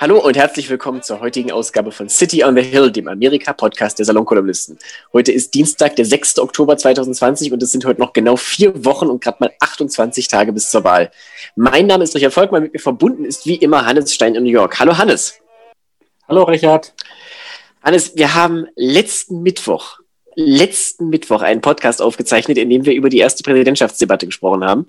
Hallo und herzlich willkommen zur heutigen Ausgabe von City on the Hill, dem Amerika-Podcast der Salonkolumnisten. Heute ist Dienstag, der 6. Oktober 2020 und es sind heute noch genau vier Wochen und gerade mal 28 Tage bis zur Wahl. Mein Name ist Richard Volkmann, mit mir verbunden ist wie immer Hannes Stein in New York. Hallo Hannes. Hallo Richard. Hannes, wir haben letzten Mittwoch, letzten Mittwoch einen Podcast aufgezeichnet, in dem wir über die erste Präsidentschaftsdebatte gesprochen haben.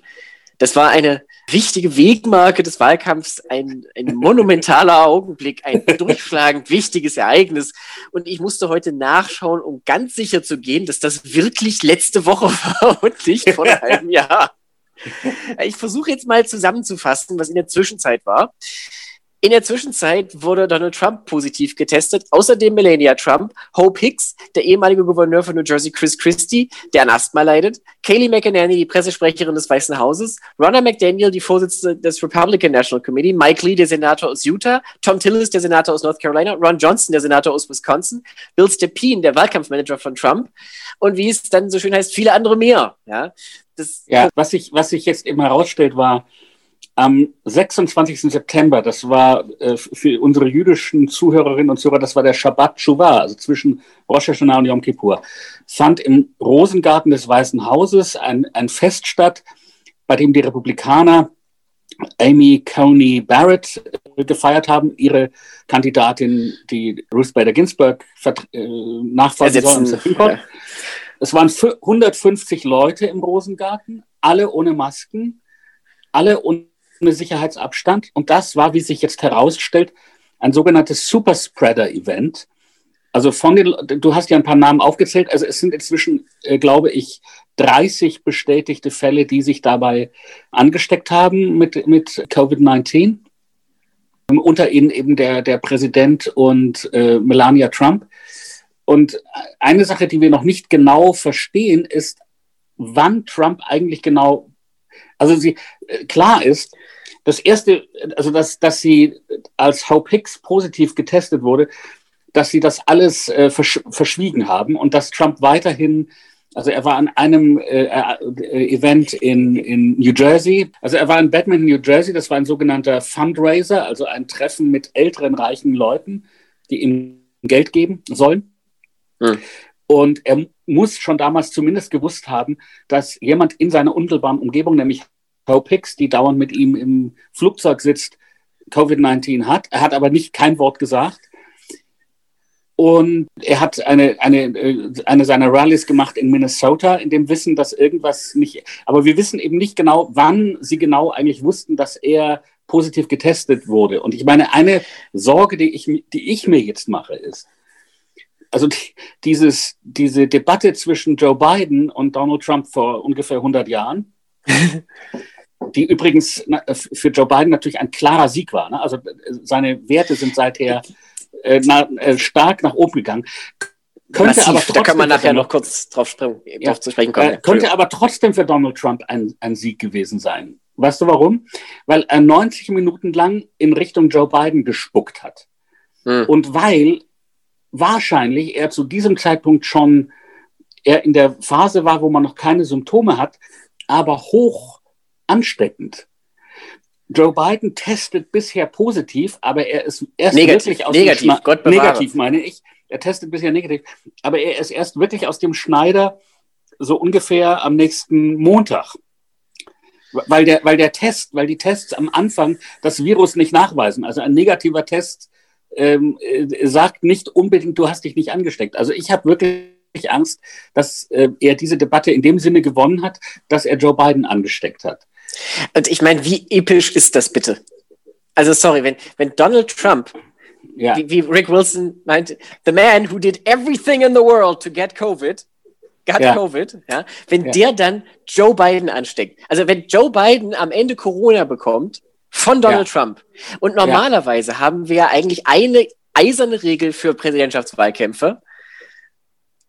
Das war eine wichtige Wegmarke des Wahlkampfs, ein, ein monumentaler Augenblick, ein durchschlagend wichtiges Ereignis. Und ich musste heute nachschauen, um ganz sicher zu gehen, dass das wirklich letzte Woche war und nicht vor einem halben Jahr. Ich versuche jetzt mal zusammenzufassen, was in der Zwischenzeit war. In der Zwischenzeit wurde Donald Trump positiv getestet, außerdem Melania Trump, Hope Hicks, der ehemalige Gouverneur von New Jersey Chris Christie, der an Asthma leidet, Kayleigh McEnany, die Pressesprecherin des Weißen Hauses, Ronna McDaniel, die Vorsitzende des Republican National Committee, Mike Lee, der Senator aus Utah, Tom Tillis, der Senator aus North Carolina, Ron Johnson, der Senator aus Wisconsin, Bill Stepien, der Wahlkampfmanager von Trump und wie es dann so schön heißt, viele andere mehr. Ja, das ja was sich was sich jetzt eben herausstellt, war, am 26. September, das war äh, für unsere jüdischen Zuhörerinnen und Zuhörer, das war der Shabbat Shuvah, also zwischen Rosh Hashanah und Yom Kippur, fand im Rosengarten des Weißen Hauses ein, ein Fest statt, bei dem die Republikaner Amy Coney Barrett äh, gefeiert haben, ihre Kandidatin, die Ruth Bader Ginsburg äh, nachfolgen soll Court. Es waren 150 Leute im Rosengarten, alle ohne Masken, alle ohne Sicherheitsabstand. Und das war, wie sich jetzt herausstellt, ein sogenanntes Superspreader-Event. Also von den, du hast ja ein paar Namen aufgezählt. Also es sind inzwischen, äh, glaube ich, 30 bestätigte Fälle, die sich dabei angesteckt haben mit, mit Covid-19. Unter ihnen eben der, der Präsident und äh, Melania Trump. Und eine Sache, die wir noch nicht genau verstehen, ist, wann Trump eigentlich genau, also sie, äh, klar ist, das erste, also dass, dass sie als Hope Hicks positiv getestet wurde, dass sie das alles äh, versch verschwiegen haben und dass Trump weiterhin, also er war an einem äh, äh, Event in, in New Jersey, also er war in Batman, New Jersey, das war ein sogenannter Fundraiser, also ein Treffen mit älteren, reichen Leuten, die ihm Geld geben sollen. Hm. Und er muss schon damals zumindest gewusst haben, dass jemand in seiner unmittelbaren Umgebung, nämlich Hicks, die dauernd mit ihm im Flugzeug sitzt, Covid-19 hat. Er hat aber nicht kein Wort gesagt. Und er hat eine, eine, äh, eine seiner Rallyes gemacht in Minnesota, in dem Wissen, dass irgendwas nicht, aber wir wissen eben nicht genau, wann sie genau eigentlich wussten, dass er positiv getestet wurde. Und ich meine, eine Sorge, die ich, die ich mir jetzt mache, ist, also die, dieses, diese Debatte zwischen Joe Biden und Donald Trump vor ungefähr 100 Jahren, die übrigens für Joe Biden natürlich ein klarer Sieg war. Ne? Also äh, seine Werte sind seither äh, na, äh, stark nach oben gegangen. Könnte Massiv, aber trotzdem, da kann man nachher noch kurz drauf, springen, ja, drauf zu sprechen kommen. Äh, könnte aber trotzdem für Donald Trump ein, ein Sieg gewesen sein. Weißt du warum? Weil er 90 Minuten lang in Richtung Joe Biden gespuckt hat. Hm. Und weil wahrscheinlich er zu diesem Zeitpunkt schon er in der Phase war, wo man noch keine Symptome hat, aber hoch ansteckend. Joe Biden testet bisher positiv, aber er ist erst negativ, wirklich aus negativ, dem Gott negativ meine ich. Er testet bisher negativ, aber er ist erst wirklich aus dem Schneider so ungefähr am nächsten Montag. Weil der, weil der Test, weil die Tests am Anfang das Virus nicht nachweisen. Also ein negativer Test ähm, äh, sagt nicht unbedingt, du hast dich nicht angesteckt. Also ich habe wirklich Angst, dass äh, er diese Debatte in dem Sinne gewonnen hat, dass er Joe Biden angesteckt hat. Und ich meine, wie episch ist das bitte? Also sorry, wenn, wenn Donald Trump, ja. wie, wie, Rick Wilson meinte, the man who did everything in the world to get COVID, got ja. COVID, ja, wenn ja. der dann Joe Biden ansteckt. Also wenn Joe Biden am Ende Corona bekommt von Donald Trump. Und normalerweise haben wir ja eigentlich eine eiserne Regel für Präsidentschaftswahlkämpfe.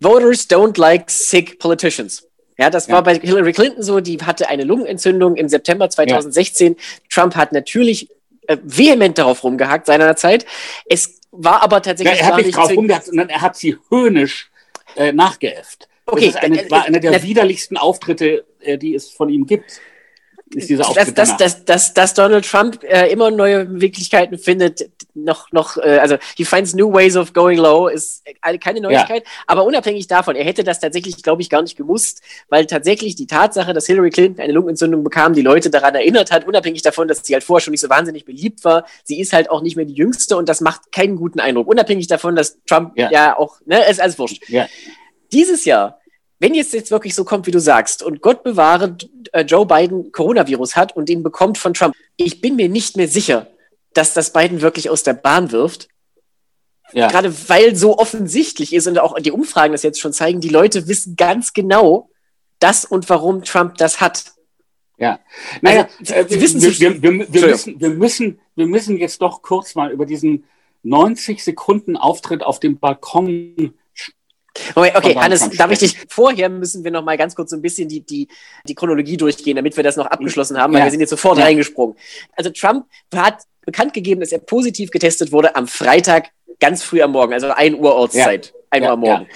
Voters don't like sick politicians. Ja, das ja. war bei Hillary Clinton so, die hatte eine Lungenentzündung im September 2016. Ja. Trump hat natürlich äh, vehement darauf rumgehackt seinerzeit. Es war aber tatsächlich. Ja, er hat nicht drauf rumgehackt, sondern er hat sie höhnisch äh, nachgeäfft. Okay, das eine, war einer der äh, widerlichsten Auftritte, äh, die es von ihm gibt. Ist dieser dass, dass, dass, dass, dass Donald Trump äh, immer neue Möglichkeiten findet, noch, noch, äh, also he finds new ways of going low, ist keine Neuigkeit. Ja. Aber unabhängig davon, er hätte das tatsächlich, glaube ich, gar nicht gemusst, weil tatsächlich die Tatsache, dass Hillary Clinton eine Lungenentzündung bekam, die Leute daran erinnert hat, unabhängig davon, dass sie halt vorher schon nicht so wahnsinnig beliebt war. Sie ist halt auch nicht mehr die Jüngste und das macht keinen guten Eindruck. Unabhängig davon, dass Trump ja, ja auch, ne, ist alles wurscht. Ja. Dieses Jahr wenn jetzt jetzt wirklich so kommt, wie du sagst, und Gott bewahre, äh, Joe Biden Coronavirus hat und den bekommt von Trump, ich bin mir nicht mehr sicher, dass das Biden wirklich aus der Bahn wirft. Ja. Gerade weil so offensichtlich ist und auch die Umfragen das jetzt schon zeigen, die Leute wissen ganz genau, das und warum Trump das hat. Ja, naja, also, äh, wir, wissen wir, wir, wir, wir, müssen, wir, müssen, wir müssen jetzt doch kurz mal über diesen 90 Sekunden Auftritt auf dem Balkon Okay, okay Hannes, darf ich dich, vorher müssen wir noch mal ganz kurz so ein bisschen die, die, die Chronologie durchgehen, damit wir das noch abgeschlossen haben, weil ja. wir sind jetzt sofort ja. reingesprungen. Also Trump hat bekannt gegeben, dass er positiv getestet wurde am Freitag ganz früh am Morgen, also 1 Uhr Ortszeit, ja. 1 Uhr am Morgen.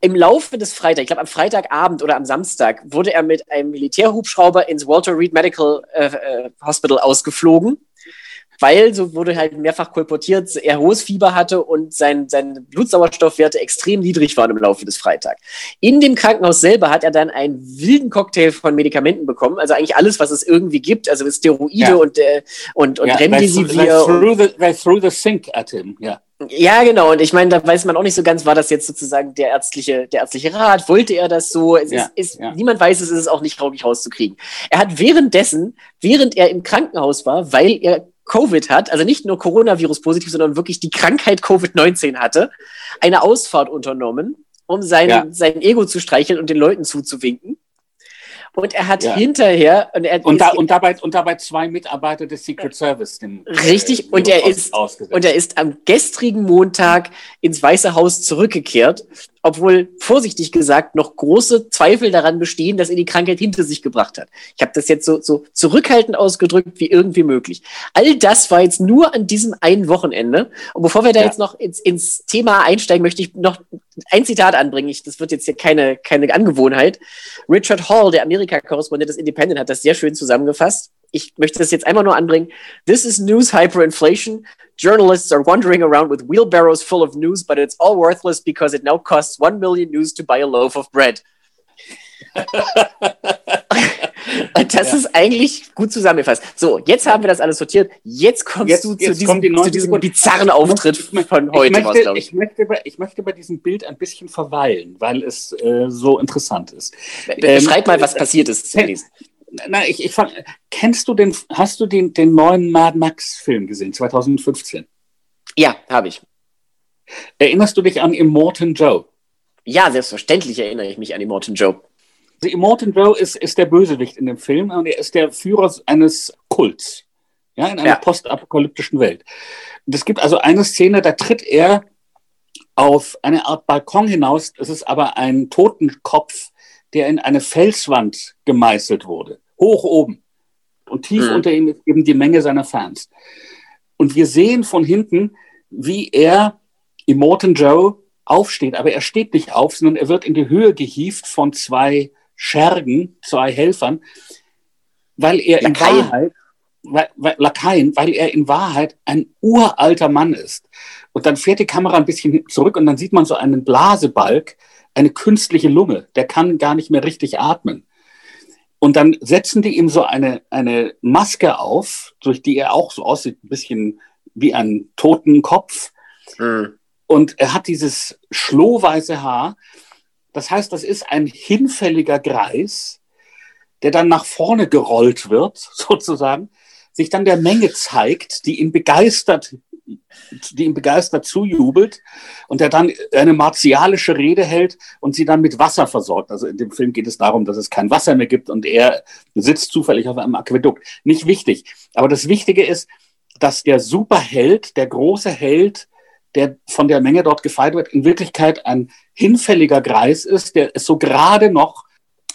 Im Laufe des Freitags, ich glaube am Freitagabend oder am Samstag, wurde er mit einem Militärhubschrauber ins Walter Reed Medical äh, äh Hospital ausgeflogen weil, so wurde halt mehrfach kolportiert, er hohes Fieber hatte und sein, seine Blutsauerstoffwerte extrem niedrig waren im Laufe des Freitags. In dem Krankenhaus selber hat er dann einen wilden Cocktail von Medikamenten bekommen, also eigentlich alles, was es irgendwie gibt, also Steroide ja. und, äh, und, und ja, Remdesivir. They, threw the, they threw the sink at him, ja. Ja, genau. Und ich meine, da weiß man auch nicht so ganz, war das jetzt sozusagen der ärztliche, der ärztliche Rat? Wollte er das so? Es ja, ist, ist, ja. Niemand weiß es, ist es auch nicht traurig rauszukriegen. Er hat währenddessen, während er im Krankenhaus war, weil er Covid hat, also nicht nur Coronavirus positiv, sondern wirklich die Krankheit Covid-19 hatte, eine Ausfahrt unternommen, um sein, ja. sein Ego zu streicheln und den Leuten zuzuwinken. Und er hat ja. hinterher und, er und, da, und, dabei, und dabei zwei Mitarbeiter des Secret Service. Dem, richtig, äh, und er ist und er ist am gestrigen Montag ins Weiße Haus zurückgekehrt obwohl vorsichtig gesagt noch große Zweifel daran bestehen, dass er die Krankheit hinter sich gebracht hat. Ich habe das jetzt so, so zurückhaltend ausgedrückt wie irgendwie möglich. All das war jetzt nur an diesem einen Wochenende. Und bevor wir da ja. jetzt noch ins, ins Thema einsteigen, möchte ich noch ein Zitat anbringen. Ich, das wird jetzt hier keine, keine Angewohnheit. Richard Hall, der Amerika-Korrespondent des Independent, hat das sehr schön zusammengefasst ich möchte das jetzt einmal nur anbringen. This is news hyperinflation. Journalists are wandering around with wheelbarrows full of news, but it's all worthless because it now costs one million news to buy a loaf of bread. das ja. ist eigentlich gut zusammengefasst. So, jetzt haben wir das alles sortiert. Jetzt kommst jetzt, du zu diesem, zu diesem bizarren Auftritt von heute. Ich möchte, ich. Ich, möchte bei, ich möchte bei diesem Bild ein bisschen verweilen, weil es äh, so interessant ist. Beschreib ähm, mal, was passiert ist. Äh, na, ich, ich fand, kennst du den, hast du den, den neuen Mad Max-Film gesehen, 2015? Ja, habe ich. Erinnerst du dich an Immortan Joe? Ja, selbstverständlich erinnere ich mich an Immortan Joe. Also Immortan Joe ist, ist der Bösewicht in dem Film und er ist der Führer eines Kults. Ja, in einer ja. postapokalyptischen Welt. Und es gibt also eine Szene, da tritt er auf eine Art Balkon hinaus. Es ist aber ein Totenkopf, der in eine Felswand gemeißelt wurde hoch oben. Und tief mhm. unter ihm ist eben die Menge seiner Fans. Und wir sehen von hinten, wie er, Immortan Joe, aufsteht. Aber er steht nicht auf, sondern er wird in die Höhe gehievt von zwei Schergen, zwei Helfern, weil er Lakaien. in Wahrheit, weil, weil, Lakaien, weil er in Wahrheit ein uralter Mann ist. Und dann fährt die Kamera ein bisschen zurück und dann sieht man so einen Blasebalg, eine künstliche Lunge. Der kann gar nicht mehr richtig atmen. Und dann setzen die ihm so eine, eine Maske auf, durch die er auch so aussieht, ein bisschen wie ein Totenkopf. Mhm. Und er hat dieses schlohweiße Haar. Das heißt, das ist ein hinfälliger Greis, der dann nach vorne gerollt wird, sozusagen, sich dann der Menge zeigt, die ihn begeistert die ihm begeistert zujubelt und der dann eine martialische Rede hält und sie dann mit Wasser versorgt. Also in dem Film geht es darum, dass es kein Wasser mehr gibt und er sitzt zufällig auf einem Aquädukt. Nicht wichtig. Aber das Wichtige ist, dass der Superheld, der große Held, der von der Menge dort gefeiert wird, in Wirklichkeit ein hinfälliger Greis ist, der es so gerade noch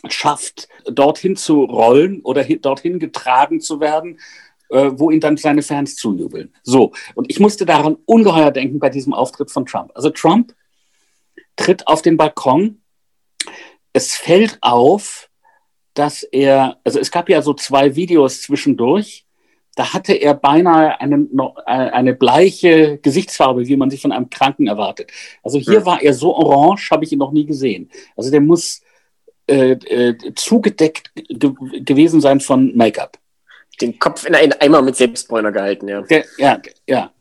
schafft, dorthin zu rollen oder dorthin getragen zu werden äh, wo ihn dann seine Fans zujubeln. So, und ich musste daran ungeheuer denken bei diesem Auftritt von Trump. Also Trump tritt auf den Balkon. Es fällt auf, dass er, also es gab ja so zwei Videos zwischendurch. da hatte er beinahe eine, äh, eine bleiche Gesichtsfarbe, wie man sich von einem Kranken erwartet. Also hier ja. war er so orange, habe ich ihn noch nie gesehen. Also der muss äh, äh, zugedeckt ge gewesen sein von Make-up. Den Kopf in einen Eimer mit Selbstbräuner gehalten, ja. Ja, ja.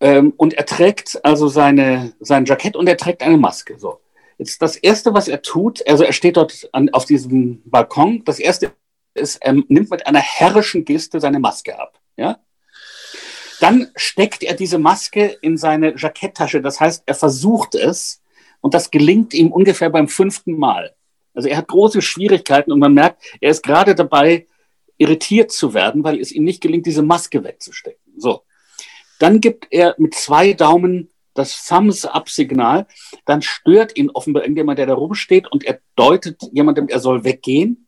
Ähm, und er trägt also seine, sein Jackett und er trägt eine Maske. So. Jetzt das Erste, was er tut, also er steht dort an, auf diesem Balkon, das Erste ist, er nimmt mit einer herrischen Geste seine Maske ab. Ja? Dann steckt er diese Maske in seine Jacketttasche. Das heißt, er versucht es und das gelingt ihm ungefähr beim fünften Mal. Also er hat große Schwierigkeiten und man merkt, er ist gerade dabei, irritiert zu werden, weil es ihm nicht gelingt, diese Maske wegzustecken. So. Dann gibt er mit zwei Daumen das Thumbs-up-Signal. Dann stört ihn offenbar irgendjemand, der da rumsteht und er deutet jemandem, er soll weggehen.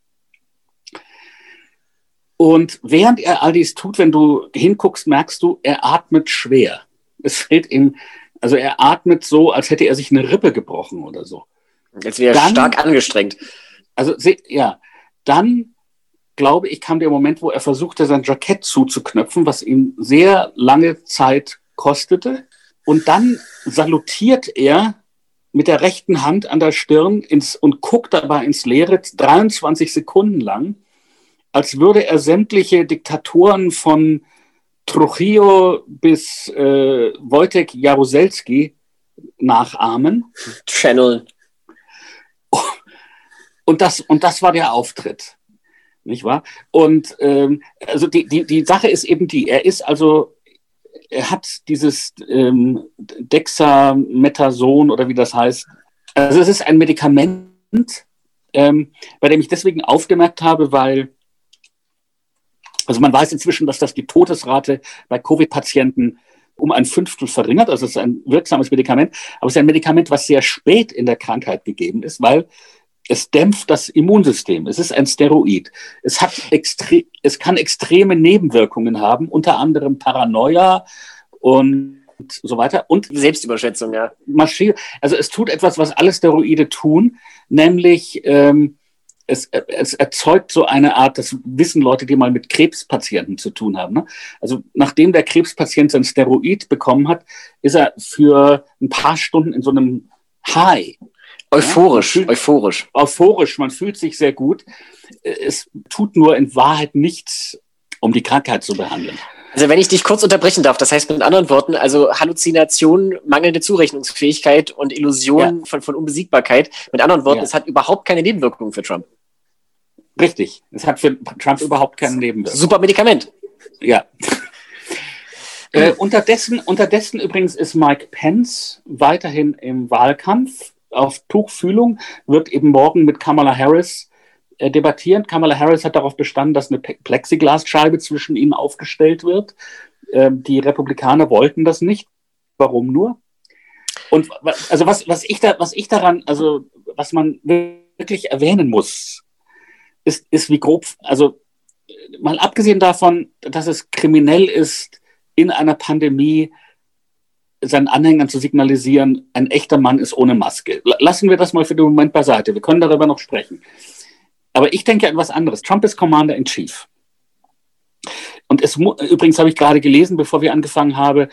Und während er all dies tut, wenn du hinguckst, merkst du, er atmet schwer. Es fällt ihm, also er atmet so, als hätte er sich eine Rippe gebrochen oder so. Jetzt wäre er stark angestrengt. Also, ja, dann glaube ich, kam der Moment, wo er versuchte, sein Jackett zuzuknöpfen, was ihm sehr lange Zeit kostete. Und dann salutiert er mit der rechten Hand an der Stirn ins, und guckt dabei ins Leere 23 Sekunden lang als würde er sämtliche Diktatoren von Trujillo bis äh, Wojtek Jaruzelski nachahmen. Channel. Und das, und das war der Auftritt. Nicht wahr? Und ähm, also die, die, die Sache ist eben die, er ist also, er hat dieses ähm, Dexamethason oder wie das heißt. Also es ist ein Medikament, ähm, bei dem ich deswegen aufgemerkt habe, weil also man weiß inzwischen, dass das die Todesrate bei Covid-Patienten um ein Fünftel verringert. Also es ist ein wirksames Medikament, aber es ist ein Medikament, was sehr spät in der Krankheit gegeben ist, weil es dämpft das Immunsystem. Es ist ein Steroid. Es, hat extre es kann extreme Nebenwirkungen haben, unter anderem Paranoia und so weiter. Und Selbstüberschätzung, ja. Also es tut etwas, was alle Steroide tun, nämlich ähm, es, es erzeugt so eine Art, das wissen Leute, die mal mit Krebspatienten zu tun haben. Ne? Also nachdem der Krebspatient sein Steroid bekommen hat, ist er für ein paar Stunden in so einem High. Euphorisch, ja? euphorisch. Euphorisch, man fühlt sich sehr gut. Es tut nur in Wahrheit nichts, um die Krankheit zu behandeln. Also wenn ich dich kurz unterbrechen darf, das heißt mit anderen Worten, also Halluzinationen, mangelnde Zurechnungsfähigkeit und Illusionen ja. von, von Unbesiegbarkeit. Mit anderen Worten, ja. es hat überhaupt keine Nebenwirkungen für Trump. Richtig, es hat für Trump überhaupt keine Nebenwirkungen. Super Medikament. Ja. äh, unterdessen, unterdessen übrigens ist Mike Pence weiterhin im Wahlkampf auf Tuchfühlung, wird eben morgen mit Kamala Harris äh, debattieren. Kamala Harris hat darauf bestanden, dass eine Plexiglasscheibe zwischen ihnen aufgestellt wird. Ähm, die Republikaner wollten das nicht. Warum nur? Und also was, was ich da, was ich daran, also was man wirklich erwähnen muss, ist, ist wie grob, also mal abgesehen davon, dass es kriminell ist, in einer Pandemie seinen Anhängern zu signalisieren, ein echter Mann ist ohne Maske. Lassen wir das mal für den Moment beiseite. Wir können darüber noch sprechen. Aber ich denke an was anderes. Trump ist Commander in Chief. Und es übrigens habe ich gerade gelesen, bevor wir angefangen haben,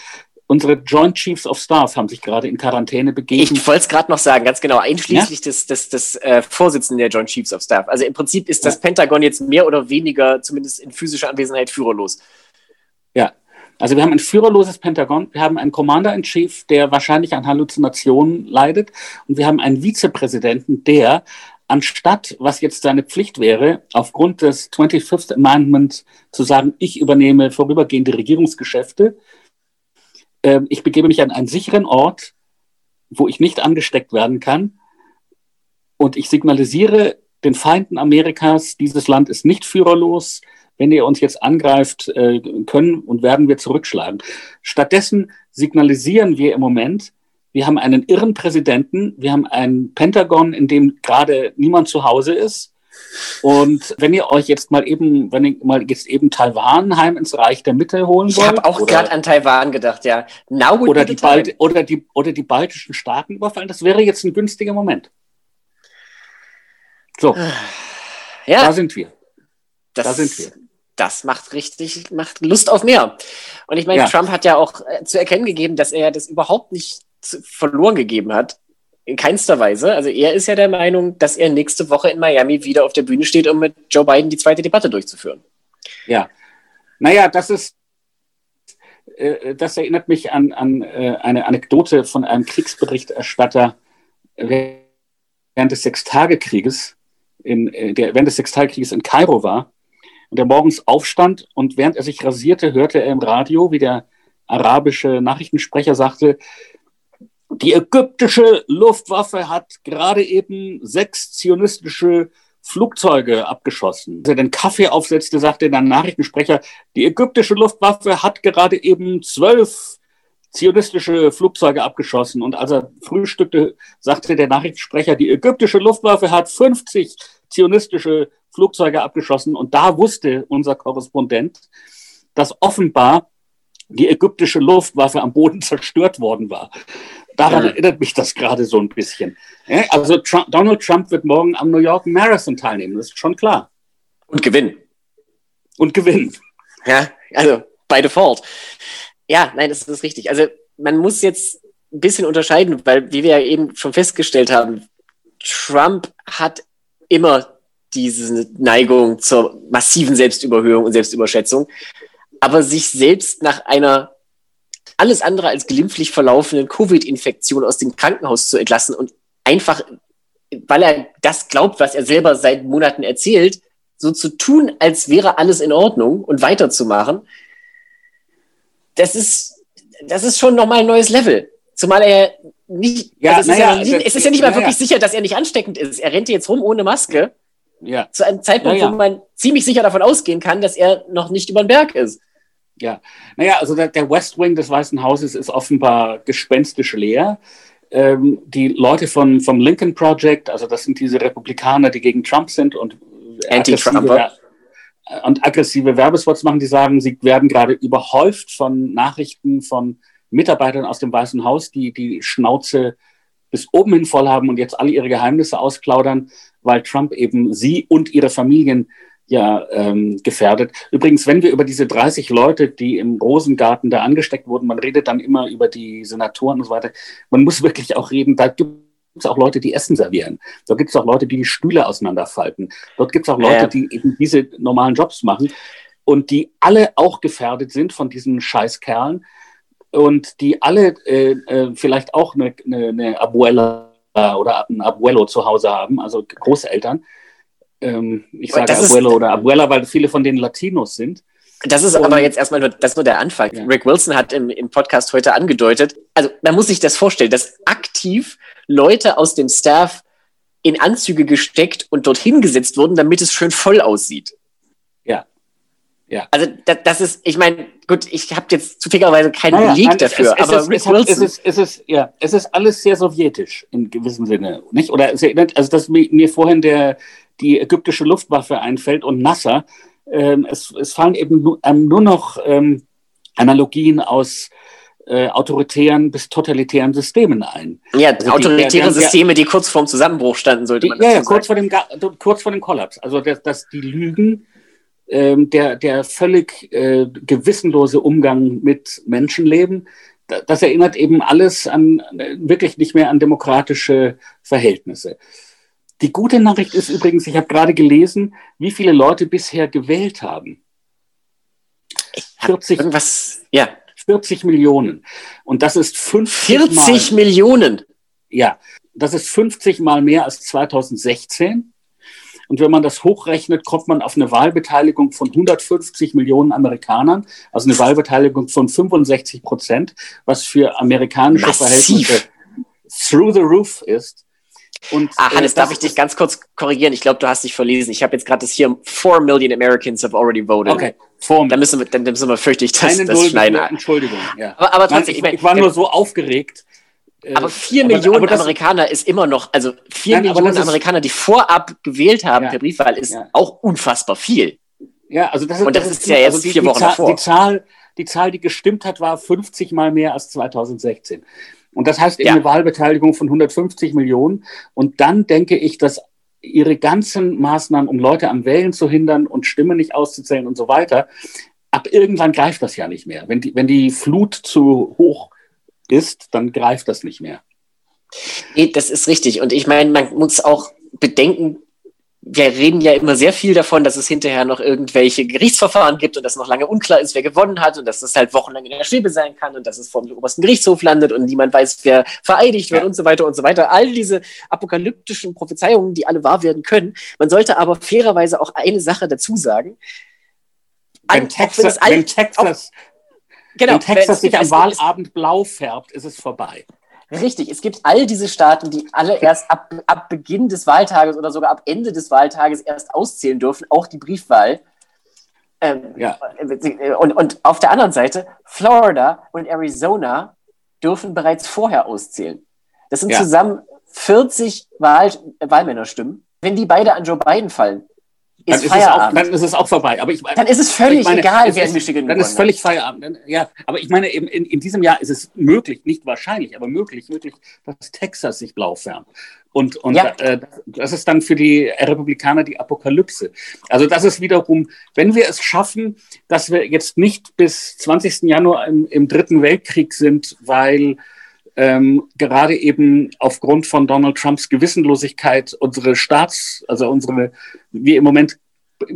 unsere Joint Chiefs of Staff haben sich gerade in Quarantäne begeben. Ich wollte es gerade noch sagen, ganz genau, einschließlich ja? des, des, des äh, Vorsitzenden der Joint Chiefs of Staff. Also im Prinzip ist das ja. Pentagon jetzt mehr oder weniger, zumindest in physischer Anwesenheit, führerlos. Ja, also wir haben ein führerloses Pentagon, wir haben einen Commander in Chief, der wahrscheinlich an Halluzinationen leidet und wir haben einen Vizepräsidenten, der anstatt, was jetzt seine Pflicht wäre, aufgrund des 25th Amendment zu sagen, ich übernehme vorübergehende Regierungsgeschäfte, äh, ich begebe mich an einen sicheren Ort, wo ich nicht angesteckt werden kann und ich signalisiere den Feinden Amerikas, dieses Land ist nicht führerlos, wenn ihr uns jetzt angreift, äh, können und werden wir zurückschlagen. Stattdessen signalisieren wir im Moment, wir haben einen irren Präsidenten, wir haben ein Pentagon, in dem gerade niemand zu Hause ist. Und wenn ihr euch jetzt mal eben, wenn ihr mal jetzt eben Taiwan heim ins Reich der Mitte holen wollt. Ich habe auch gerade an Taiwan gedacht, ja. Now oder, die Balt oder, die, oder die baltischen Staaten überfallen, das wäre jetzt ein günstiger Moment. So. Ja. Da sind wir. Das, da sind wir. Das macht richtig, macht Lust auf mehr. Und ich meine, ja. Trump hat ja auch äh, zu erkennen gegeben, dass er das überhaupt nicht zu, verloren gegeben hat. In keinster Weise. Also er ist ja der Meinung, dass er nächste Woche in Miami wieder auf der Bühne steht, um mit Joe Biden die zweite Debatte durchzuführen. Ja. Naja, das ist, äh, das erinnert mich an, an äh, eine Anekdote von einem Kriegsberichterstatter während des Sechstagekrieges, in, der während des Sechstagekrieges in Kairo war der morgens aufstand und während er sich rasierte, hörte er im Radio, wie der arabische Nachrichtensprecher sagte, die ägyptische Luftwaffe hat gerade eben sechs zionistische Flugzeuge abgeschossen. Als er den Kaffee aufsetzte, sagte der Nachrichtensprecher, die ägyptische Luftwaffe hat gerade eben zwölf zionistische Flugzeuge abgeschossen. Und als er frühstückte, sagte der Nachrichtensprecher, die ägyptische Luftwaffe hat 50 zionistische Flugzeuge abgeschossen. Und da wusste unser Korrespondent, dass offenbar die ägyptische Luftwaffe am Boden zerstört worden war. Daran ja. erinnert mich das gerade so ein bisschen. Also Trump, Donald Trump wird morgen am New York Marathon teilnehmen, das ist schon klar. Und gewinnen. Und gewinnen. Ja, also by default. Ja, nein, das ist richtig. Also man muss jetzt ein bisschen unterscheiden, weil, wie wir ja eben schon festgestellt haben, Trump hat immer diese Neigung zur massiven Selbstüberhöhung und Selbstüberschätzung, aber sich selbst nach einer alles andere als glimpflich verlaufenden Covid-Infektion aus dem Krankenhaus zu entlassen und einfach, weil er das glaubt, was er selber seit Monaten erzählt, so zu tun, als wäre alles in Ordnung und weiterzumachen, das ist, das ist schon nochmal ein neues Level. Zumal er nicht, ja, also es, ist ja, ja, es ist ja nicht mal wirklich sicher, dass er nicht ansteckend ist. Er rennt jetzt rum ohne Maske. Ja. Zu einem Zeitpunkt, wo man ziemlich sicher davon ausgehen kann, dass er noch nicht über den Berg ist. Ja, naja, also der, der West Wing des Weißen Hauses ist offenbar gespenstisch leer. Ähm, die Leute von, vom Lincoln Project, also das sind diese Republikaner, die gegen Trump sind und aggressive, und aggressive Werbespots machen, die sagen, sie werden gerade überhäuft von Nachrichten von Mitarbeitern aus dem Weißen Haus, die die Schnauze bis oben hin voll haben und jetzt alle ihre Geheimnisse ausplaudern, weil Trump eben sie und ihre Familien ja ähm, gefährdet. Übrigens, wenn wir über diese 30 Leute, die im Rosengarten da angesteckt wurden, man redet dann immer über die Senatoren und so weiter. Man muss wirklich auch reden, da gibt es auch Leute, die Essen servieren. Da gibt es auch Leute, die die Stühle auseinanderfalten. Dort gibt es auch Leute, ja. die eben diese normalen Jobs machen und die alle auch gefährdet sind von diesen Scheißkerlen und die alle äh, äh, vielleicht auch eine, eine, eine Abuela oder ein Abuelo zu Hause haben, also Großeltern ähm, ich sage Abuelo oder Abuela, weil viele von denen Latinos sind. Das ist und, aber jetzt erstmal nur, das nur der Anfang. Ja. Rick Wilson hat im, im Podcast heute angedeutet, also man muss sich das vorstellen, dass aktiv Leute aus dem Staff in Anzüge gesteckt und dorthin gesetzt wurden, damit es schön voll aussieht. Ja. Also das, das ist, ich meine, gut, ich habe jetzt zufälligerweise keinen naja, Beleg dafür, es, es, aber es, Rick. Es ist, es, ist, ja, es ist alles sehr sowjetisch in gewissem Sinne, nicht? Oder es erinnert, also dass mir vorhin der die ägyptische Luftwaffe einfällt und Nasser. Ähm, es, es fallen eben nur, ähm, nur noch ähm, Analogien aus äh, autoritären bis totalitären Systemen ein. Ja, also autoritäre die, Systeme, die kurz vorm Zusammenbruch standen, sollte die, man Ja, ja kurz, vor dem, kurz vor dem Kollaps. Also, dass, dass die Lügen, ähm, der, der völlig äh, gewissenlose Umgang mit Menschenleben, das erinnert eben alles an äh, wirklich nicht mehr an demokratische Verhältnisse. Die gute Nachricht ist übrigens, ich habe gerade gelesen, wie viele Leute bisher gewählt haben. 40, irgendwas, ja. 40 Millionen. Und das ist 50 40 mal, Millionen? Ja, das ist 50 mal mehr als 2016. Und wenn man das hochrechnet, kommt man auf eine Wahlbeteiligung von 150 Millionen Amerikanern, also eine Wahlbeteiligung von 65 Prozent, was für amerikanische Massiv. Verhältnisse through the roof ist. Und, ah, Hannes, äh, darf ich dich ganz kurz korrigieren? Ich glaube, du hast dich verlesen. Ich habe jetzt gerade das hier, 4 Million Americans have already voted. Okay, 4 Da müssen wir, dann müssen wir fürchte ich das, das schneiden. Entschuldigung, ja. Aber, aber trotzdem, ich, mein, ich war nur so aufgeregt. Äh, aber 4 aber, Millionen aber das, Amerikaner ist immer noch, also 4 nein, Millionen Amerikaner, die vorab gewählt haben ja, per Briefwahl, ist ja. auch unfassbar viel. Ja, also das ist, Und das, das ist, ist ja jetzt also die, vier Wochen die davor. Die Zahl, die Zahl, die gestimmt hat, war 50 mal mehr als 2016. Und das heißt eben ja. eine Wahlbeteiligung von 150 Millionen. Und dann denke ich, dass ihre ganzen Maßnahmen, um Leute am Wählen zu hindern und Stimmen nicht auszuzählen und so weiter, ab irgendwann greift das ja nicht mehr. Wenn die, wenn die Flut zu hoch ist, dann greift das nicht mehr. Nee, das ist richtig. Und ich meine, man muss auch bedenken, wir reden ja immer sehr viel davon, dass es hinterher noch irgendwelche Gerichtsverfahren gibt und dass noch lange unklar ist, wer gewonnen hat und dass das halt wochenlang in der Schwebe sein kann und dass es vor dem obersten Gerichtshof landet und niemand weiß, wer vereidigt wird ja. und so weiter und so weiter. All diese apokalyptischen Prophezeiungen, die alle wahr werden können. Man sollte aber fairerweise auch eine Sache dazu sagen. Wenn Texas, wenn, Texas, genau, wenn Texas sich am Wahlabend blau färbt, ist es vorbei. Richtig, es gibt all diese Staaten, die alle erst ab, ab Beginn des Wahltages oder sogar ab Ende des Wahltages erst auszählen dürfen, auch die Briefwahl. Ähm, ja. und, und auf der anderen Seite, Florida und Arizona dürfen bereits vorher auszählen. Das sind ja. zusammen 40 Wahl, Wahlmännerstimmen. Wenn die beide an Joe Biden fallen, ist dann, ist auch, dann ist es auch vorbei. Aber ich, dann ist es völlig meine, egal, wer in Michigan Dann ist völlig Feierabend. Ja, aber ich meine, in, in, in, diesem Jahr ist es möglich, nicht wahrscheinlich, aber möglich, möglich, dass Texas sich blau färbt. Und, und ja. äh, das ist dann für die Republikaner die Apokalypse. Also das ist wiederum, wenn wir es schaffen, dass wir jetzt nicht bis 20. Januar im, im Dritten Weltkrieg sind, weil ähm, gerade eben aufgrund von Donald Trumps Gewissenlosigkeit unsere Staats, also unsere, wir im Moment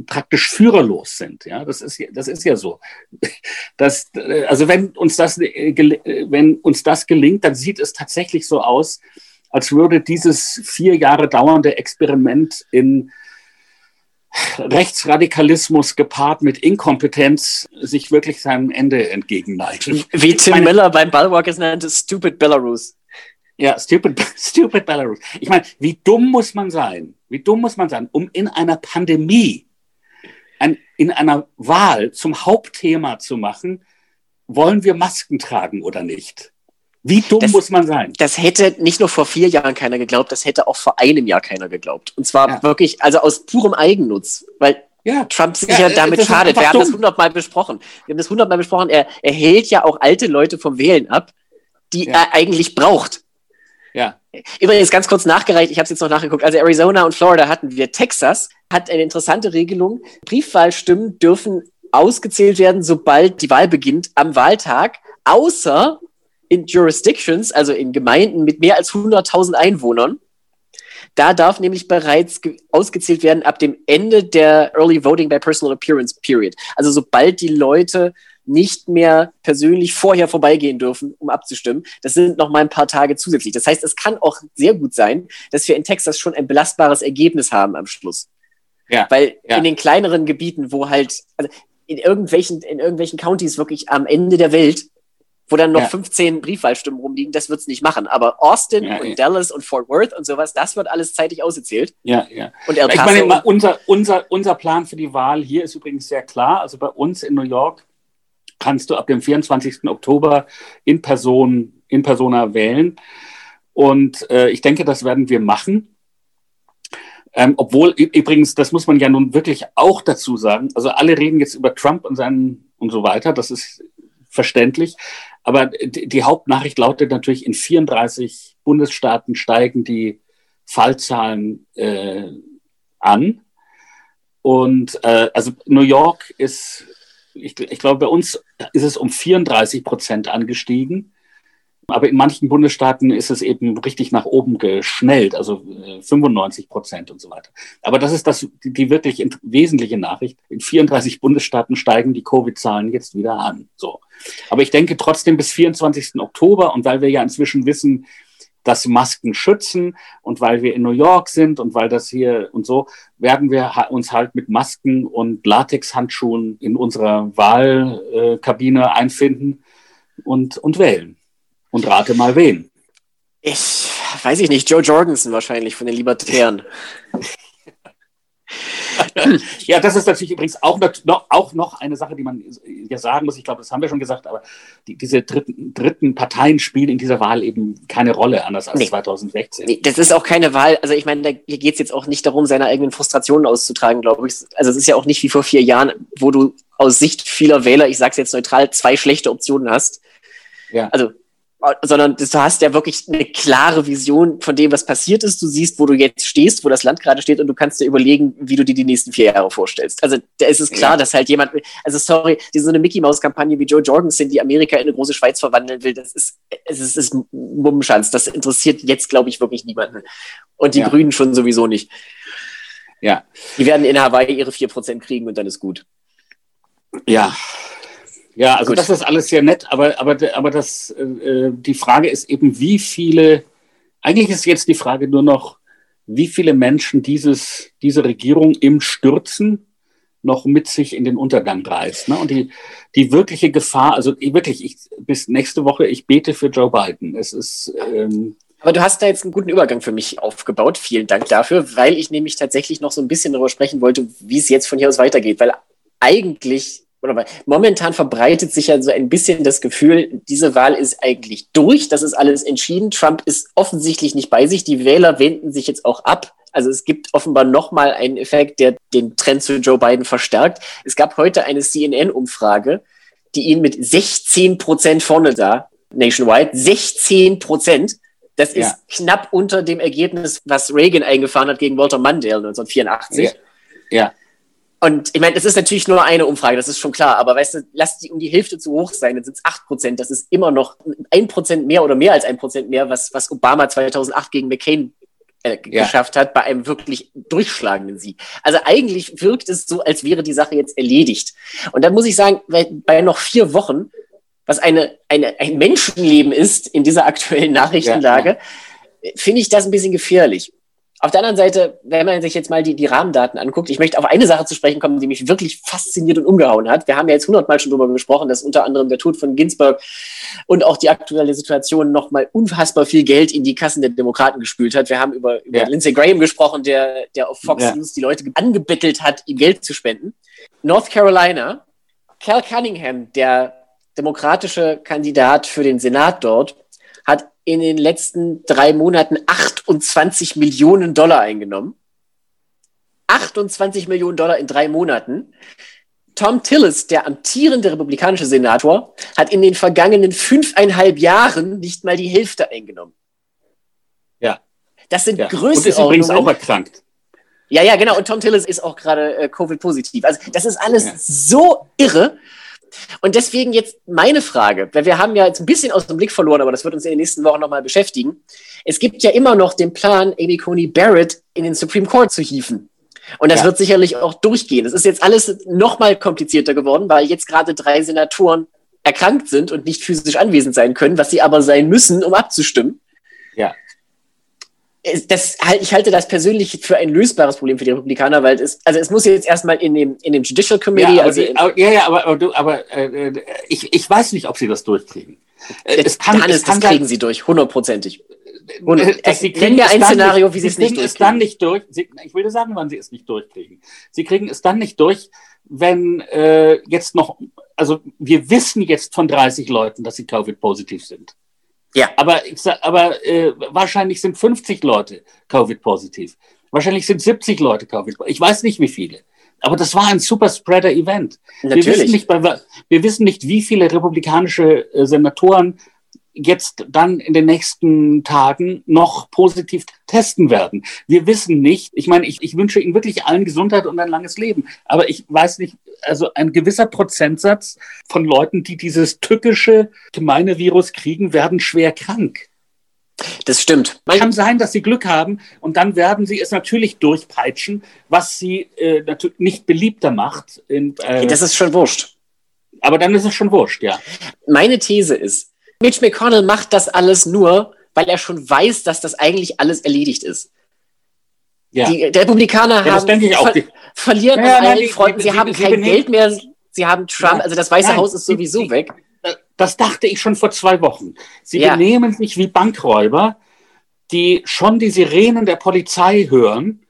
praktisch führerlos sind. Ja, das ist, das ist ja so. Das, also wenn uns das, wenn uns das gelingt, dann sieht es tatsächlich so aus, als würde dieses vier Jahre dauernde Experiment in Rechtsradikalismus gepaart mit Inkompetenz sich wirklich seinem Ende entgegenneigen. Wie Tim meine, Miller beim Ballwalk es nannte, Stupid Belarus. Ja, stupid, stupid Belarus. Ich meine, wie dumm muss man sein, wie dumm muss man sein, um in einer Pandemie, ein, in einer Wahl zum Hauptthema zu machen, wollen wir Masken tragen oder nicht? Wie dumm das, muss man sein? Das hätte nicht nur vor vier Jahren keiner geglaubt, das hätte auch vor einem Jahr keiner geglaubt. Und zwar ja. wirklich, also aus purem Eigennutz, weil ja. Trump sich ja, ja damit schadet. Wir haben dumm. das hundertmal besprochen. Wir haben das hundertmal besprochen. Er, er hält ja auch alte Leute vom Wählen ab, die ja. er eigentlich braucht. Ja. Übrigens ganz kurz nachgereicht, ich habe es jetzt noch nachgeguckt. Also Arizona und Florida hatten wir. Texas hat eine interessante Regelung. Briefwahlstimmen dürfen ausgezählt werden, sobald die Wahl beginnt am Wahltag, außer in Jurisdictions, also in Gemeinden mit mehr als 100.000 Einwohnern. Da darf nämlich bereits ausgezählt werden ab dem Ende der Early Voting by Personal Appearance Period. Also sobald die Leute nicht mehr persönlich vorher vorbeigehen dürfen, um abzustimmen. Das sind noch mal ein paar Tage zusätzlich. Das heißt, es kann auch sehr gut sein, dass wir in Texas schon ein belastbares Ergebnis haben am Schluss. Ja, Weil ja. in den kleineren Gebieten, wo halt, also in irgendwelchen, in irgendwelchen Countys wirklich am Ende der Welt wo dann noch ja. 15 Briefwahlstimmen rumliegen, das wird es nicht machen. Aber Austin ja, und ja. Dallas und Fort Worth und sowas, das wird alles zeitig ausgezählt. Ja, ja. Und El Paso ich meine, unser, unser, unser Plan für die Wahl hier ist übrigens sehr klar. Also bei uns in New York kannst du ab dem 24. Oktober in Person, in Persona wählen. Und äh, ich denke, das werden wir machen. Ähm, obwohl, übrigens, das muss man ja nun wirklich auch dazu sagen. Also alle reden jetzt über Trump und seinen und so weiter. Das ist verständlich. Aber die Hauptnachricht lautet natürlich, in 34 Bundesstaaten steigen die Fallzahlen äh, an. Und äh, also New York ist, ich, ich glaube, bei uns ist es um 34 Prozent angestiegen. Aber in manchen Bundesstaaten ist es eben richtig nach oben geschnellt, also 95 äh, Prozent und so weiter. Aber das ist das, die, wirklich wesentliche Nachricht. In 34 Bundesstaaten steigen die Covid-Zahlen jetzt wieder an. So. Aber ich denke trotzdem bis 24. Oktober und weil wir ja inzwischen wissen, dass Masken schützen und weil wir in New York sind und weil das hier und so, werden wir uns halt mit Masken und Latexhandschuhen in unserer Wahlkabine einfinden und, und wählen. Und rate mal wen. Ich weiß ich nicht, Joe Jorgensen wahrscheinlich von den Libertären. ja, das ist natürlich übrigens auch noch, auch noch eine Sache, die man ja sagen muss. Ich glaube, das haben wir schon gesagt, aber die, diese dritten, dritten Parteien spielen in dieser Wahl eben keine Rolle, anders als nee. 2016. Nee, das ist auch keine Wahl. Also ich meine, da, hier geht es jetzt auch nicht darum, seine eigenen Frustrationen auszutragen, glaube ich. Also es ist ja auch nicht wie vor vier Jahren, wo du aus Sicht vieler Wähler, ich sage es jetzt neutral, zwei schlechte Optionen hast. Ja. Also sondern du hast ja wirklich eine klare Vision von dem, was passiert ist. Du siehst, wo du jetzt stehst, wo das Land gerade steht und du kannst dir überlegen, wie du dir die nächsten vier Jahre vorstellst. Also da ist es klar, ja. dass halt jemand, also sorry, diese so eine Mickey Mouse Kampagne wie Joe Jorgensen, die Amerika in eine große Schweiz verwandeln will, das ist, es ist, ist Mummenschanz. Das interessiert jetzt, glaube ich, wirklich niemanden. Und die ja. Grünen schon sowieso nicht. Ja. Die werden in Hawaii ihre vier Prozent kriegen und dann ist gut. Ja, ja, also Gut. das ist alles sehr nett, aber, aber, aber das, äh, die Frage ist eben, wie viele, eigentlich ist jetzt die Frage nur noch, wie viele Menschen dieses, diese Regierung im Stürzen noch mit sich in den Untergang reißt. Ne? Und die, die wirkliche Gefahr, also ich, wirklich, ich, bis nächste Woche, ich bete für Joe Biden. Es ist. Ähm, aber du hast da jetzt einen guten Übergang für mich aufgebaut. Vielen Dank dafür, weil ich nämlich tatsächlich noch so ein bisschen darüber sprechen wollte, wie es jetzt von hier aus weitergeht. Weil eigentlich oder momentan verbreitet sich ja so ein bisschen das Gefühl, diese Wahl ist eigentlich durch, das ist alles entschieden. Trump ist offensichtlich nicht bei sich. Die Wähler wenden sich jetzt auch ab. Also es gibt offenbar nochmal einen Effekt, der den Trend zu Joe Biden verstärkt. Es gab heute eine CNN-Umfrage, die ihn mit 16 Prozent vorne sah, nationwide. 16 Prozent. Das ist ja. knapp unter dem Ergebnis, was Reagan eingefahren hat gegen Walter Mondale 1984. Ja. ja. Und ich meine, das ist natürlich nur eine Umfrage, das ist schon klar, aber weißt du, lass die um die Hälfte zu hoch sein, dann sind es acht Prozent. Das ist immer noch ein Prozent mehr oder mehr als ein Prozent mehr, was, was Obama 2008 gegen McCain äh, ja. geschafft hat, bei einem wirklich durchschlagenden Sieg. Also eigentlich wirkt es so, als wäre die Sache jetzt erledigt. Und dann muss ich sagen, bei noch vier Wochen, was eine, eine, ein Menschenleben ist in dieser aktuellen Nachrichtenlage, ja, ja. finde ich das ein bisschen gefährlich. Auf der anderen Seite, wenn man sich jetzt mal die, die Rahmendaten anguckt, ich möchte auf eine Sache zu sprechen kommen, die mich wirklich fasziniert und umgehauen hat. Wir haben ja jetzt hundertmal schon darüber gesprochen, dass unter anderem der Tod von Ginsburg und auch die aktuelle Situation nochmal unfassbar viel Geld in die Kassen der Demokraten gespült hat. Wir haben über, über ja. Lindsey Graham gesprochen, der, der auf Fox ja. News die Leute angebettelt hat, ihm Geld zu spenden. North Carolina, Cal Cunningham, der demokratische Kandidat für den Senat dort, hat in den letzten drei Monaten 28 Millionen Dollar eingenommen. 28 Millionen Dollar in drei Monaten. Tom Tillis, der amtierende republikanische Senator, hat in den vergangenen fünfeinhalb Jahren nicht mal die Hälfte eingenommen. Ja. Das sind ja. Größenordnungen. Und ist übrigens auch erkrankt. Ja, ja, genau. Und Tom Tillis ist auch gerade äh, Covid-positiv. Also das ist alles ja. so irre. Und deswegen jetzt meine Frage, weil wir haben ja jetzt ein bisschen aus dem Blick verloren, aber das wird uns in den nächsten Wochen nochmal beschäftigen. Es gibt ja immer noch den Plan, Amy Coney Barrett in den Supreme Court zu hieven. Und das ja. wird sicherlich auch durchgehen. Es ist jetzt alles nochmal komplizierter geworden, weil jetzt gerade drei Senatoren erkrankt sind und nicht physisch anwesend sein können, was sie aber sein müssen, um abzustimmen. Ja das, ich halte das persönlich für ein lösbares Problem für die Republikaner, weil es, also es muss jetzt erstmal in dem, in dem Judicial Committee. Ja, also die, aber, ja, ja, aber, aber, du, aber äh, ich, ich weiß nicht, ob sie das durchkriegen. Äh, es kann, Hannes, es kann das kriegen sie durch, hundertprozentig. Äh, sie kriegen mir ein Szenario, nicht, wie sie es nicht es dann nicht durch. Sie, ich will sagen, wann sie es nicht durchkriegen. Sie kriegen es dann nicht durch, wenn äh, jetzt noch, also wir wissen jetzt von 30 Leuten, dass sie Covid-positiv sind. Ja. Aber, ich sag, aber äh, wahrscheinlich sind 50 Leute Covid-positiv. Wahrscheinlich sind 70 Leute Covid-positiv. Ich weiß nicht, wie viele. Aber das war ein Super-Spreader-Event. Wir wissen, nicht, wir wissen nicht, wie viele republikanische äh, Senatoren jetzt dann in den nächsten Tagen noch positiv testen werden. Wir wissen nicht, ich meine, ich, ich wünsche Ihnen wirklich allen Gesundheit und ein langes Leben, aber ich weiß nicht, also ein gewisser Prozentsatz von Leuten, die dieses tückische gemeine Virus kriegen, werden schwer krank. Das stimmt. Man Kann sein, dass sie Glück haben und dann werden sie es natürlich durchpeitschen, was sie äh, natürlich nicht beliebter macht. In, äh, das ist schon wurscht. Aber dann ist es schon wurscht, ja. Meine These ist, Mitch McConnell macht das alles nur, weil er schon weiß, dass das eigentlich alles erledigt ist. Ja. Die, die Republikaner ja, haben ver verlieren ja, an allen Fronten. Sie, sie haben sie, kein sie Geld mehr. Sie haben Trump. also das Weiße nein, Haus ist sowieso weg. Das dachte ich schon vor zwei Wochen. Sie benehmen sich wie Bankräuber, die schon die Sirenen der Polizei hören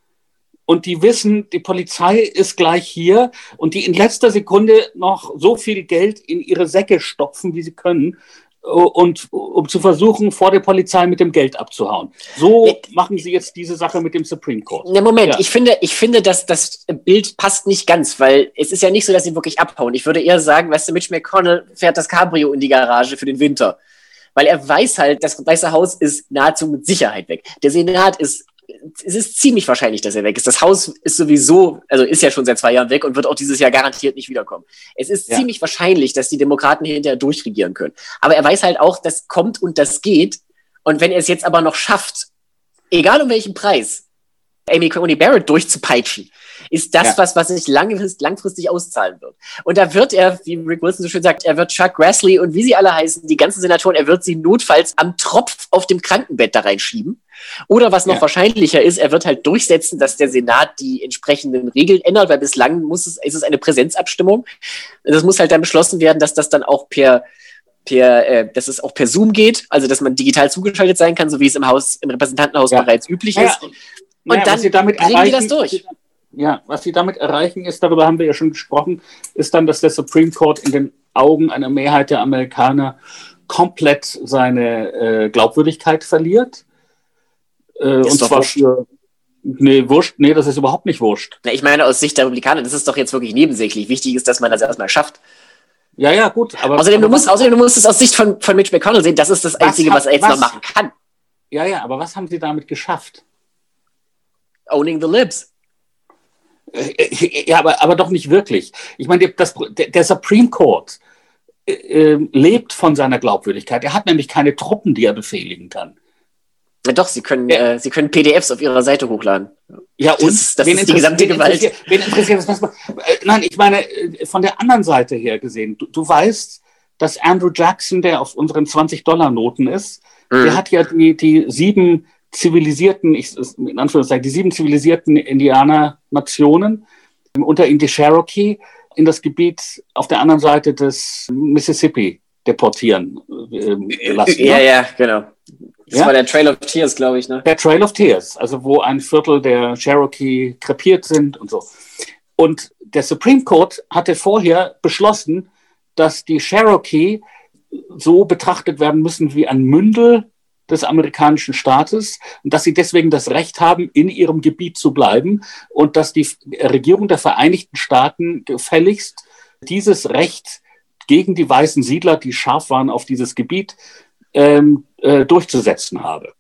und die wissen, die Polizei ist gleich hier und die in letzter Sekunde noch so viel Geld in ihre Säcke stopfen, wie sie können, und um zu versuchen, vor der Polizei mit dem Geld abzuhauen. So machen sie jetzt diese Sache mit dem Supreme Court. Ne, Moment, ja. ich finde, ich finde, dass das Bild passt nicht ganz, weil es ist ja nicht so, dass sie wirklich abhauen. Ich würde eher sagen, weißt du, Mitch McConnell fährt das Cabrio in die Garage für den Winter. Weil er weiß halt, das Weiße Haus ist nahezu mit Sicherheit weg. Der Senat ist es ist ziemlich wahrscheinlich, dass er weg ist. Das Haus ist sowieso, also ist ja schon seit zwei Jahren weg und wird auch dieses Jahr garantiert nicht wiederkommen. Es ist ja. ziemlich wahrscheinlich, dass die Demokraten hinterher durchregieren können. Aber er weiß halt auch, das kommt und das geht. Und wenn er es jetzt aber noch schafft, egal um welchen Preis, Amy Coney Barrett durchzupeitschen, ist das ja. was, was sich langfristig, langfristig auszahlen wird. Und da wird er, wie Rick Wilson so schön sagt, er wird Chuck Grassley und wie sie alle heißen, die ganzen Senatoren, er wird sie notfalls am Tropf auf dem Krankenbett da reinschieben. Oder was noch ja. wahrscheinlicher ist, er wird halt durchsetzen, dass der Senat die entsprechenden Regeln ändert, weil bislang muss es, ist es eine Präsenzabstimmung. Das muss halt dann beschlossen werden, dass das dann auch per per, äh, dass es auch per Zoom geht, also dass man digital zugeschaltet sein kann, so wie es im Haus, im Repräsentantenhaus ja. bereits üblich ist. Und naja, dann bringen die das durch. Ja, was sie damit erreichen ist, darüber haben wir ja schon gesprochen, ist dann, dass der Supreme Court in den Augen einer Mehrheit der Amerikaner komplett seine äh, Glaubwürdigkeit verliert. Äh, und zwar wurscht. für. Nee, wurscht. Nee, das ist überhaupt nicht wurscht. Na, ich meine, aus Sicht der Republikaner, das ist doch jetzt wirklich nebensächlich. Wichtig ist, dass man das erstmal schafft. Ja, ja, gut. Aber, außerdem, aber du musst, außerdem, du musst es aus Sicht von, von Mitch McConnell sehen. Das ist das Einzige, was, was er jetzt was, noch machen kann. Ja, ja, aber was haben sie damit geschafft? Owning the Libs. Äh, ja, aber, aber doch nicht wirklich. Ich meine, das, der, Supreme Court äh, äh, lebt von seiner Glaubwürdigkeit. Er hat nämlich keine Truppen, die er befehligen kann. Ja, doch, Sie können, ja. äh, Sie können PDFs auf Ihrer Seite hochladen. Ja, und das, das ist die gesamte wen Gewalt. Interessiert, wen interessiert das? Äh, nein, ich meine, äh, von der anderen Seite her gesehen, du, du weißt, dass Andrew Jackson, der auf unseren 20-Dollar-Noten ist, mhm. der hat ja die, die sieben zivilisierten, ich, in Anführungszeichen, die sieben zivilisierten Indianer-Nationen, unter ihnen die Cherokee, in das Gebiet auf der anderen Seite des Mississippi deportieren äh, lassen. Ja, ne? ja, genau. Das ja? war der Trail of Tears, glaube ich, ne? Der Trail of Tears, also wo ein Viertel der Cherokee krepiert sind und so. Und der Supreme Court hatte vorher beschlossen, dass die Cherokee so betrachtet werden müssen wie ein Mündel des amerikanischen Staates und dass sie deswegen das Recht haben, in ihrem Gebiet zu bleiben und dass die Regierung der Vereinigten Staaten gefälligst dieses Recht gegen die weißen Siedler, die scharf waren auf dieses Gebiet, ähm, äh, durchzusetzen habe.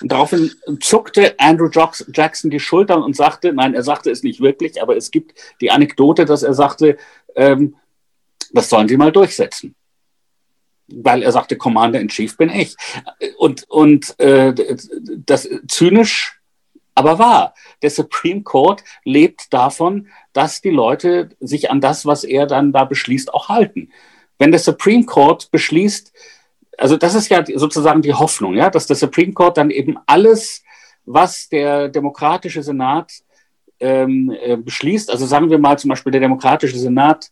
Und daraufhin zuckte Andrew Jackson die Schultern und sagte, nein, er sagte es nicht wirklich, aber es gibt die Anekdote, dass er sagte, ähm, das sollen Sie mal durchsetzen weil er sagte, Commander in Chief bin ich. Und, und äh, das zynisch, aber wahr. Der Supreme Court lebt davon, dass die Leute sich an das, was er dann da beschließt, auch halten. Wenn der Supreme Court beschließt, also das ist ja sozusagen die Hoffnung, ja, dass der Supreme Court dann eben alles, was der demokratische Senat ähm, äh, beschließt, also sagen wir mal zum Beispiel der demokratische Senat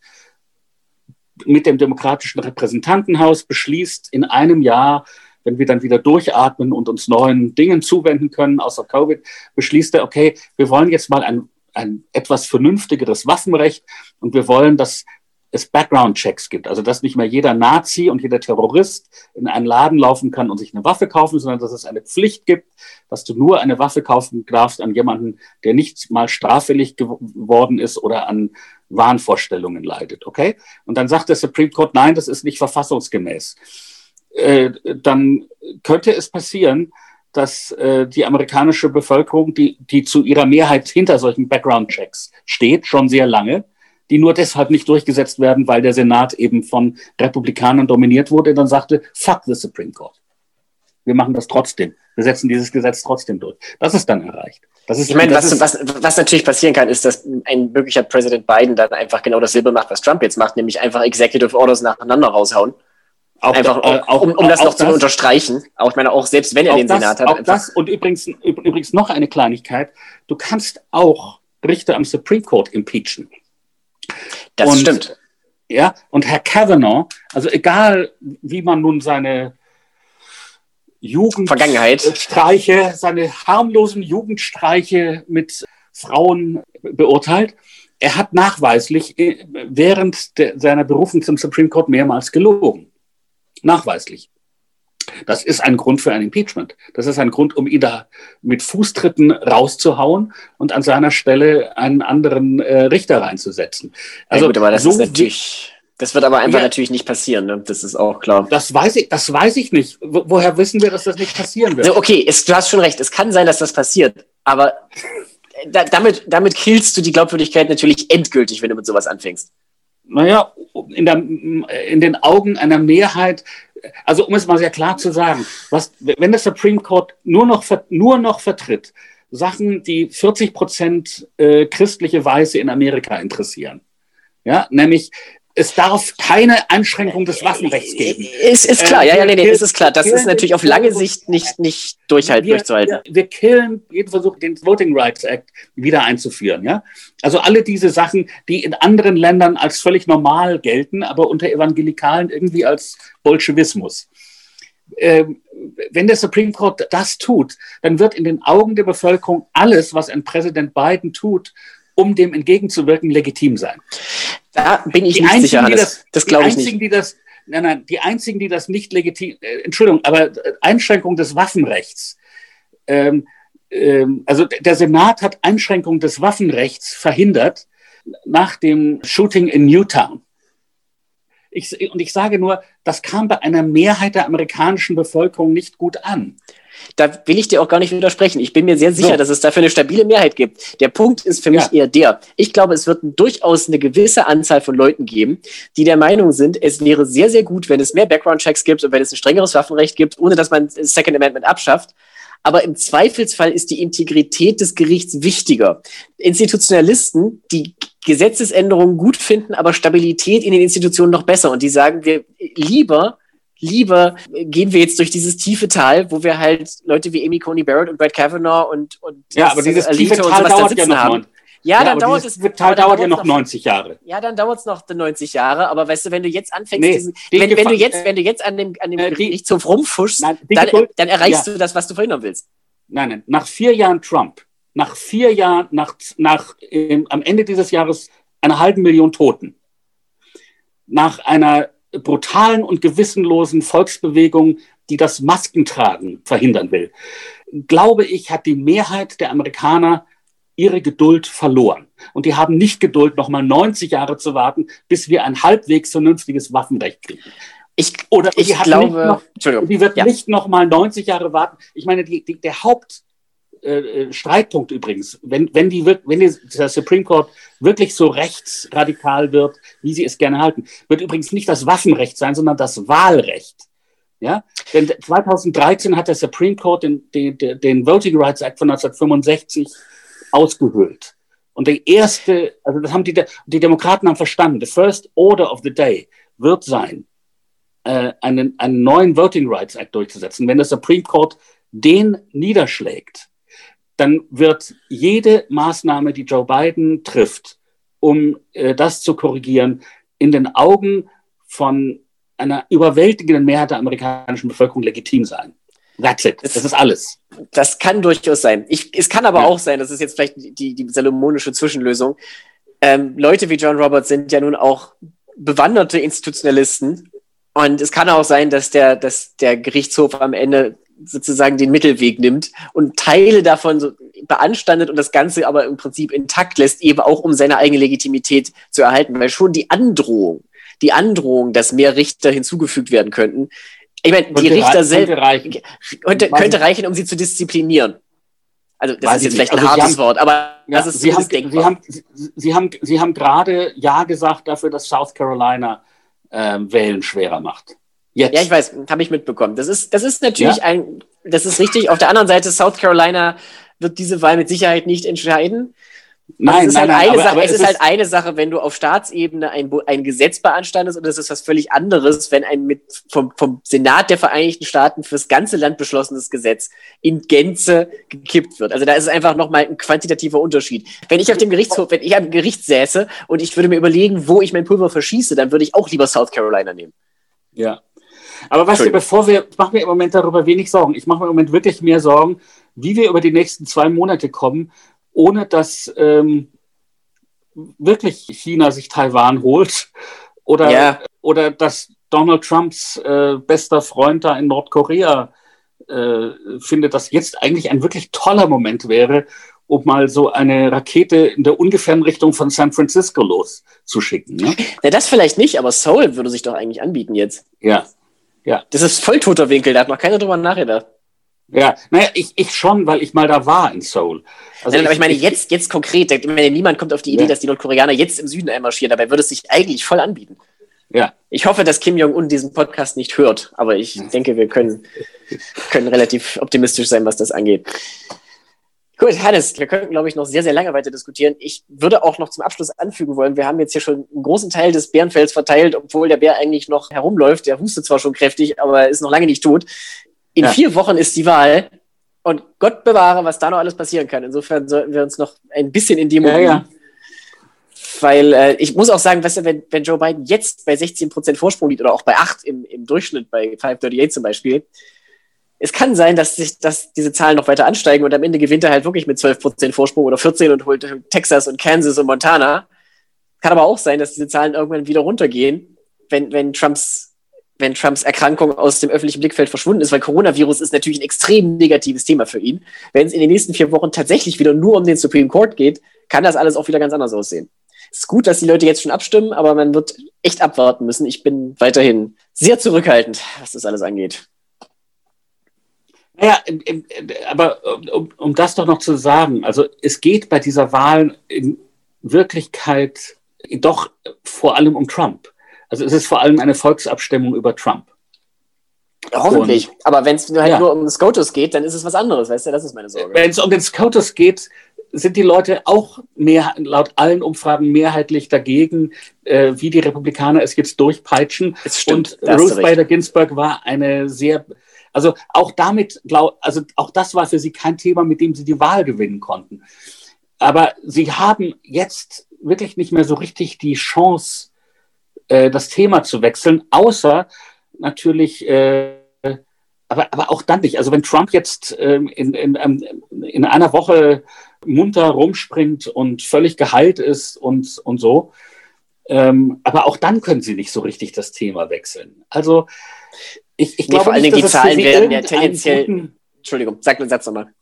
mit dem demokratischen Repräsentantenhaus beschließt, in einem Jahr, wenn wir dann wieder durchatmen und uns neuen Dingen zuwenden können, außer Covid, beschließt er, okay, wir wollen jetzt mal ein, ein etwas vernünftigeres Waffenrecht und wir wollen, dass es Background-Checks gibt. Also, dass nicht mehr jeder Nazi und jeder Terrorist in einen Laden laufen kann und sich eine Waffe kaufen, sondern dass es eine Pflicht gibt, dass du nur eine Waffe kaufen darfst an jemanden, der nicht mal straffällig geworden ist oder an Wahnvorstellungen leidet. Okay? Und dann sagt der Supreme Court, nein, das ist nicht verfassungsgemäß. Äh, dann könnte es passieren, dass äh, die amerikanische Bevölkerung, die, die zu ihrer Mehrheit hinter solchen Background-Checks steht, schon sehr lange, die nur deshalb nicht durchgesetzt werden, weil der Senat eben von Republikanern dominiert wurde, dann sagte, fuck the Supreme Court. Wir machen das trotzdem. Wir setzen dieses Gesetz trotzdem durch. Das ist dann erreicht. Das ist, ich meine, was, was, was natürlich passieren kann, ist, dass ein möglicher Präsident Biden dann einfach genau dasselbe macht, was Trump jetzt macht, nämlich einfach Executive Orders nacheinander raushauen. Auch einfach, da, äh, auch, um, um das noch zu das, unterstreichen. Auch, ich meine, auch selbst wenn er den das, Senat hat. Auch das und übrigens, übrigens noch eine Kleinigkeit. Du kannst auch Richter am Supreme Court impeachen. Das und, stimmt. Ja, und Herr Kavanaugh, also egal, wie man nun seine Jugendstreiche, seine harmlosen Jugendstreiche mit Frauen beurteilt, er hat nachweislich äh, während de, seiner Berufung zum Supreme Court mehrmals gelogen. Nachweislich. Das ist ein Grund für ein Impeachment. Das ist ein Grund, um ihn da mit Fußtritten rauszuhauen und an seiner Stelle einen anderen äh, Richter reinzusetzen. Also ja gut, aber das so ist natürlich Das wird aber einfach ja. natürlich nicht passieren, ne? das ist auch klar. Das weiß ich, das weiß ich nicht. Woher wissen wir, dass das nicht passieren wird? Okay, es, du hast schon recht, es kann sein, dass das passiert, aber da, damit, damit killst du die Glaubwürdigkeit natürlich endgültig, wenn du mit sowas anfängst. Naja, in, der, in den Augen einer Mehrheit, also um es mal sehr klar zu sagen, was, wenn der Supreme Court nur noch, nur noch vertritt, Sachen, die 40 Prozent äh, christliche Weiße in Amerika interessieren, ja, nämlich es darf keine Einschränkung des Waffenrechts geben. Ist, ist klar, äh, ja, ja, nee, nee, ist, ist klar. Das ist natürlich auf lange Sicht nicht, nicht durchhalten, wir, durchzuhalten. Wir, wir killen jeden Versuch, den Voting Rights Act wieder einzuführen, ja. Also alle diese Sachen, die in anderen Ländern als völlig normal gelten, aber unter Evangelikalen irgendwie als Bolschewismus. Ähm, wenn der Supreme Court das tut, dann wird in den Augen der Bevölkerung alles, was ein Präsident Biden tut, um dem entgegenzuwirken, legitim sein. Da bin ich die nicht einzigen, sicher. Das, das glaube ich nicht. Die das, nein, nein, die einzigen, die das nicht legitim, äh, Entschuldigung, aber äh, Einschränkung des Waffenrechts. Ähm, ähm, also der Senat hat Einschränkung des Waffenrechts verhindert nach dem Shooting in Newtown. Ich, und ich sage nur, das kam bei einer Mehrheit der amerikanischen Bevölkerung nicht gut an. Da will ich dir auch gar nicht widersprechen. Ich bin mir sehr sicher, so. dass es dafür eine stabile Mehrheit gibt. Der Punkt ist für mich ja. eher der. Ich glaube, es wird durchaus eine gewisse Anzahl von Leuten geben, die der Meinung sind, es wäre sehr, sehr gut, wenn es mehr Background-Checks gibt und wenn es ein strengeres Waffenrecht gibt, ohne dass man das Second Amendment abschafft. Aber im Zweifelsfall ist die Integrität des Gerichts wichtiger. Institutionalisten, die Gesetzesänderungen gut finden, aber Stabilität in den Institutionen noch besser. Und die sagen, wir lieber lieber gehen wir jetzt durch dieses tiefe Tal, wo wir halt Leute wie Amy Coney Barrett und Brett Kavanaugh und, und ja, aber dieses tiefe Tal dauert ja noch haben. Ja, ja, dann dauert es. Tal dauert ja noch 90 Jahre. Ja, dann dauert es noch 90 Jahre. Aber weißt du, wenn du jetzt anfängst, nee, diesen, wenn, wenn, du jetzt, äh, wenn du jetzt an dem, an dem äh, Gerichtshof rumfuschst, nein, dann, dann, erreichst ja. du das, was du verhindern willst. Nein, nein. Nach vier Jahren Trump, nach vier Jahren, nach, nach ähm, am Ende dieses Jahres einer halben Million Toten, nach einer brutalen und gewissenlosen Volksbewegung, die das Maskentragen verhindern will, glaube ich, hat die Mehrheit der Amerikaner ihre Geduld verloren. Und die haben nicht Geduld, nochmal 90 Jahre zu warten, bis wir ein halbwegs vernünftiges Waffenrecht kriegen. Ich, Oder ich glaube, noch, die wird ja. nicht nochmal 90 Jahre warten. Ich meine, die, die, der Haupt, äh, äh, Streitpunkt übrigens, wenn, wenn, die, wenn die, der Supreme Court wirklich so rechtsradikal wird, wie sie es gerne halten, wird übrigens nicht das Waffenrecht sein, sondern das Wahlrecht. Ja? Denn 2013 hat der Supreme Court den, den, den Voting Rights Act von 1965 ausgehöhlt. Und der erste, also das haben die, die Demokraten haben verstanden, the first order of the day wird sein, äh, einen, einen neuen Voting Rights Act durchzusetzen. Wenn der Supreme Court den niederschlägt, dann wird jede Maßnahme, die Joe Biden trifft, um äh, das zu korrigieren, in den Augen von einer überwältigenden Mehrheit der amerikanischen Bevölkerung legitim sein. That's it. Das, das ist alles. Das kann durchaus sein. Ich, es kann aber ja. auch sein, das ist jetzt vielleicht die, die salomonische Zwischenlösung. Ähm, Leute wie John Roberts sind ja nun auch bewanderte Institutionalisten. Und es kann auch sein, dass der, dass der Gerichtshof am Ende sozusagen den Mittelweg nimmt und Teile davon so beanstandet und das Ganze aber im Prinzip intakt lässt, eben auch um seine eigene Legitimität zu erhalten, weil schon die Androhung, die Androhung, dass mehr Richter hinzugefügt werden könnten, ich meine, die Richter selbst könnte, könnte, könnte reichen, um sie zu disziplinieren. Also das Weiß ist jetzt vielleicht also ein hartes haben, Wort, aber ja, das ist Sie haben. Sie haben, Sie haben, Sie haben gerade Ja gesagt dafür, dass South Carolina äh, Wählen schwerer macht. Jetzt. Ja, ich weiß, habe ich mitbekommen. Das ist, das ist natürlich ja? ein, das ist richtig. Auf der anderen Seite, South Carolina wird diese Wahl mit Sicherheit nicht entscheiden. Nein, es ist, nein, halt, nein, eine aber, Sache, aber es ist, ist halt eine Sache, wenn du auf Staatsebene ein, ein Gesetz beanstandest und das ist was völlig anderes, wenn ein mit vom, vom Senat der Vereinigten Staaten fürs ganze Land beschlossenes Gesetz in Gänze gekippt wird. Also da ist es einfach nochmal ein quantitativer Unterschied. Wenn ich auf dem Gerichtshof, wenn ich am Gericht säße und ich würde mir überlegen, wo ich mein Pulver verschieße, dann würde ich auch lieber South Carolina nehmen. Ja, aber weißt du, bevor wir, ich mache mir im Moment darüber wenig Sorgen. Ich mache mir im Moment wirklich mehr Sorgen, wie wir über die nächsten zwei Monate kommen, ohne dass ähm, wirklich China sich Taiwan holt oder, yeah. oder dass Donald Trumps äh, bester Freund da in Nordkorea äh, findet, dass jetzt eigentlich ein wirklich toller Moment wäre, um mal so eine Rakete in der ungefähren Richtung von San Francisco loszuschicken. Ne? Ja, das vielleicht nicht, aber Seoul würde sich doch eigentlich anbieten jetzt. Ja, ja. Das ist voll toter Winkel, da hat noch keiner drüber nachgedacht. Ja, naja, ich, ich schon, weil ich mal da war in Seoul. Also Nein, aber ich meine, jetzt, jetzt konkret, ich meine, niemand kommt auf die Idee, ja. dass die Nordkoreaner jetzt im Süden einmarschieren, dabei würde es sich eigentlich voll anbieten. Ja. Ich hoffe, dass Kim Jong-un diesen Podcast nicht hört, aber ich denke, wir können, können relativ optimistisch sein, was das angeht. Gut, Hannes, wir könnten, glaube ich, noch sehr, sehr lange weiter diskutieren. Ich würde auch noch zum Abschluss anfügen wollen, wir haben jetzt hier schon einen großen Teil des Bärenfells verteilt, obwohl der Bär eigentlich noch herumläuft. Der hustet zwar schon kräftig, aber ist noch lange nicht tot. In ja. vier Wochen ist die Wahl und Gott bewahre, was da noch alles passieren kann. Insofern sollten wir uns noch ein bisschen in Demo ja, ja. Weil äh, ich muss auch sagen, weißt du, wenn, wenn Joe Biden jetzt bei 16 Prozent Vorsprung liegt oder auch bei 8 im, im Durchschnitt bei 538 zum Beispiel, es kann sein, dass, sich, dass diese Zahlen noch weiter ansteigen und am Ende gewinnt er halt wirklich mit 12 Prozent Vorsprung oder 14 und holt Texas und Kansas und Montana. Kann aber auch sein, dass diese Zahlen irgendwann wieder runtergehen, wenn, wenn Trumps wenn Trumps Erkrankung aus dem öffentlichen Blickfeld verschwunden ist, weil Coronavirus ist natürlich ein extrem negatives Thema für ihn. Wenn es in den nächsten vier Wochen tatsächlich wieder nur um den Supreme Court geht, kann das alles auch wieder ganz anders aussehen. Es ist gut, dass die Leute jetzt schon abstimmen, aber man wird echt abwarten müssen. Ich bin weiterhin sehr zurückhaltend, was das alles angeht. Naja, aber um, um das doch noch zu sagen, also es geht bei dieser Wahl in Wirklichkeit doch vor allem um Trump. Also es ist vor allem eine Volksabstimmung über Trump. Hoffentlich. Und, aber wenn es halt ja. nur um SCOTUS geht, dann ist es was anderes, weißt du? Das ist meine Sorge. Wenn es um den SCOTUS geht, sind die Leute auch mehr, laut allen Umfragen mehrheitlich dagegen, äh, wie die Republikaner es jetzt durchpeitschen. Stimmt, und Ruth Bader Ginsburg war eine sehr, also auch damit, glaub, also auch das war für sie kein Thema, mit dem sie die Wahl gewinnen konnten. Aber sie haben jetzt wirklich nicht mehr so richtig die Chance, äh, das Thema zu wechseln, außer natürlich äh, aber, aber auch dann nicht. Also wenn Trump jetzt ähm, in, in, ähm, in einer Woche munter rumspringt und völlig geheilt ist und, und so, ähm, aber auch dann können sie nicht so richtig das Thema wechseln. Also ich, ich nee, glaube vor allen Dingen die Zahlen werden ja tendenziell. Guten, Entschuldigung, sag den Satz nochmal.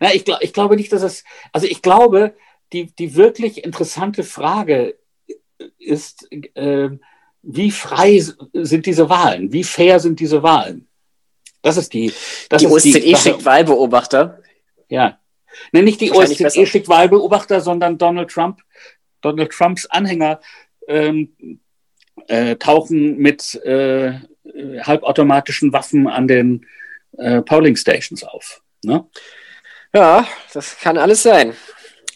Na, ich, glaub, ich glaube nicht, dass es. Also ich glaube, die, die wirklich interessante Frage ist, äh, wie frei sind diese Wahlen? Wie fair sind diese Wahlen? Das ist die. Das die OSZE schickt Wahlbeobachter. Ja. Nee, nicht die OSZE schickt Wahlbeobachter, sondern Donald Trump. Donald Trumps Anhänger ähm, äh, tauchen mit äh, halbautomatischen Waffen an den äh, Polling Stations auf. Ne? Ja, das kann alles sein.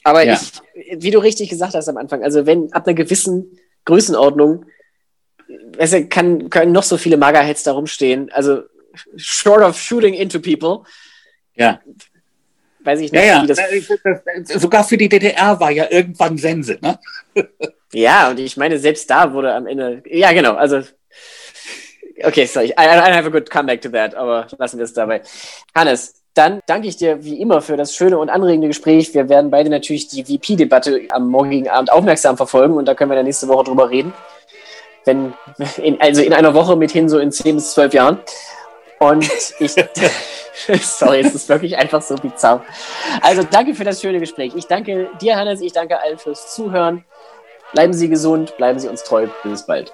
Aber ja. ich, wie du richtig gesagt hast am Anfang, also wenn ab einer gewissen Größenordnung, weißt du, kann, können noch so viele Magerheads da rumstehen. Also short of shooting into people. Ja. Weiß ich nicht, ja, ja. Das Sogar für die DDR war ja irgendwann Sense, ne? ja, und ich meine, selbst da wurde am Ende. Ja, genau, also. Okay, sorry. I, I have a good comeback to that, aber lassen wir es dabei. Hannes, dann danke ich dir wie immer für das schöne und anregende Gespräch. Wir werden beide natürlich die VP-Debatte am morgigen Abend aufmerksam verfolgen und da können wir dann nächste Woche drüber reden. Wenn, in, also in einer Woche mithin so in 10 bis 12 Jahren. Und ich, sorry, es ist wirklich einfach so bizarr. Also danke für das schöne Gespräch. Ich danke dir, Hannes, ich danke allen fürs Zuhören. Bleiben Sie gesund, bleiben Sie uns treu. Bis bald.